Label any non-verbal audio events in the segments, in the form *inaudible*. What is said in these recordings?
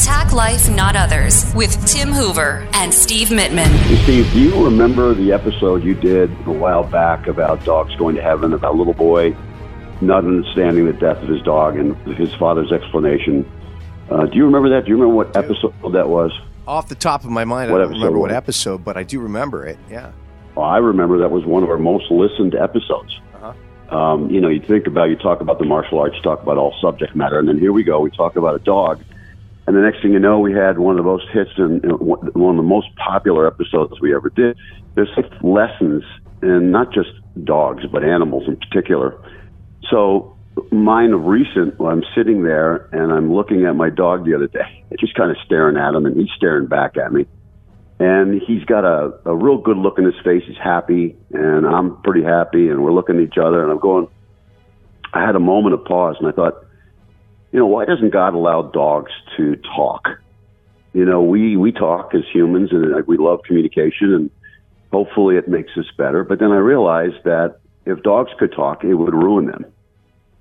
Attack Life, Not Others with Tim Hoover and Steve Mittman. Steve, do you remember the episode you did a while back about dogs going to heaven, about a little boy not understanding the death of his dog and his father's explanation? Uh, do you remember that? Do you remember what episode that was? Off the top of my mind, What I don't remember what episode, but I do remember it. Yeah. Well, I remember that was one of our most listened episodes. Uh-huh. Um, you know, you think about, you talk about the martial arts, you talk about all subject matter, and then here we go, we talk about a dog. And the next thing you know, we had one of the most hits and and one of the most popular episodes we ever did. There's lessons in not just dogs, but animals in particular. So mine of recent, well, I'm sitting there and I'm looking at my dog the other day, *laughs* just kind of staring at him, and he's staring back at me and he's got a, a real good look in his face. He's happy, and I'm pretty happy, and we're looking at each other, and I'm going. I had a moment of pause, and I thought, you know, why doesn't God allow dogs to talk? You know, we we talk as humans, and we love communication, and hopefully it makes us better. But then I realized that if dogs could talk, it would ruin them,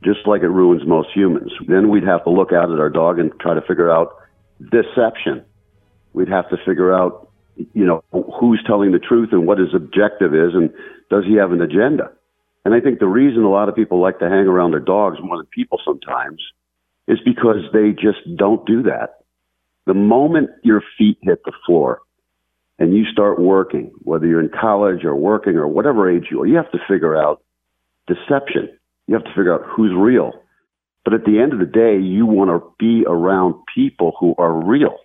just like it ruins most humans. Then we'd have to look out at our dog and try to figure out deception. We'd have to figure out you know, who's telling the truth and what his objective is, and does he have an agenda? And I think the reason a lot of people like to hang around their dogs more than people sometimes is because they just don't do that. The moment your feet hit the floor and you start working, whether you're in college or working or whatever age you are, you have to figure out deception. You have to figure out who's real. But at the end of the day, you want to be around people who are real,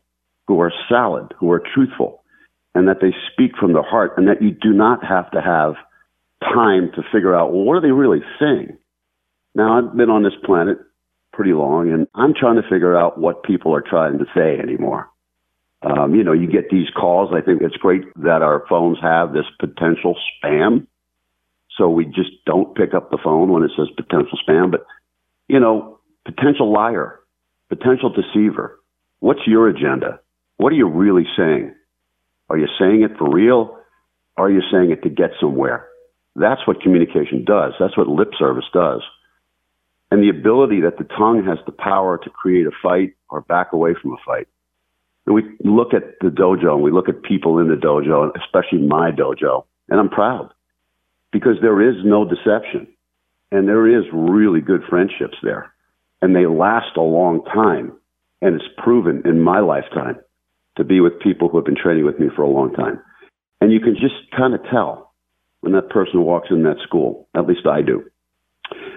who are solid, who are truthful and that they speak from the heart and that you do not have to have time to figure out, well, what are they really saying? Now, I've been on this planet pretty long and I'm trying to figure out what people are trying to say anymore. Um, you know, you get these calls. I think it's great that our phones have this potential spam. So we just don't pick up the phone when it says potential spam. But, you know, potential liar, potential deceiver. What's your agenda? What are you really saying? Are you saying it for real? Are you saying it to get somewhere? That's what communication does. That's what lip service does. And the ability that the tongue has the power to create a fight or back away from a fight. And we look at the dojo and we look at people in the dojo, especially my dojo, and I'm proud because there is no deception and there is really good friendships there and they last a long time. And it's proven in my lifetime to be with people who have been training with me for a long time. And you can just kind of tell when that person walks in that school, at least I do.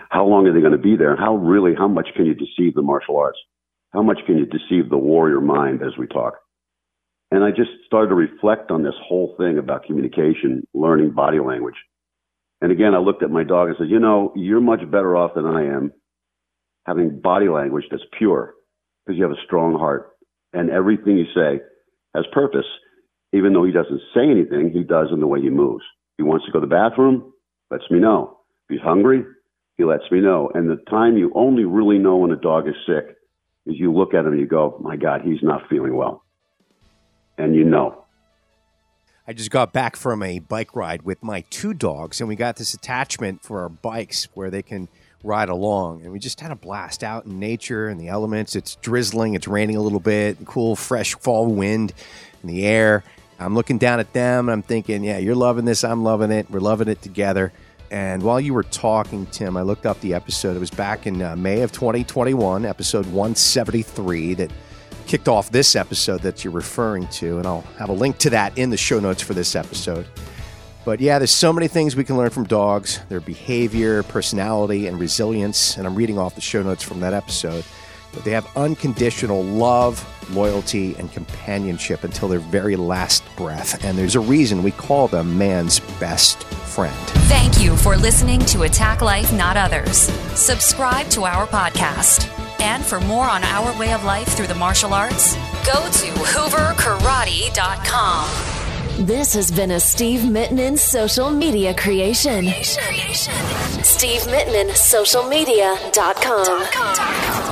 How long are they going to be there? How really, how much can you deceive the martial arts? How much can you deceive the warrior mind as we talk? And I just started to reflect on this whole thing about communication, learning body language. And again, I looked at my dog and said, you know, you're much better off than I am having body language that's pure because you have a strong heart and everything you say has purpose. Even though he doesn't say anything, he does in the way he moves. He wants to go to the bathroom, lets me know. If he's hungry, he lets me know. And the time you only really know when a dog is sick is you look at him and you go, my God, he's not feeling well. And you know. I just got back from a bike ride with my two dogs, and we got this attachment for our bikes where they can ride along. And we just had a blast out in nature and the elements. It's drizzling, it's raining a little bit, cool, fresh fall wind in the air. I'm looking down at them and I'm thinking, yeah, you're loving this. I'm loving it. We're loving it together. And while you were talking, Tim, I looked up the episode. It was back in uh, May of 2021, episode 173, that kicked off this episode that you're referring to. And I'll have a link to that in the show notes for this episode. But yeah, there's so many things we can learn from dogs their behavior, personality, and resilience. And I'm reading off the show notes from that episode. But they have unconditional love, loyalty, and companionship until their very last breath. And there's a reason we call them man's best friend. Thank you for listening to Attack Life, Not Others. Subscribe to our podcast. And for more on our way of life through the martial arts, go to hooverkarate.com. This has been a Steve Mittman social media creation. Steve Mittman, socialmedia.com.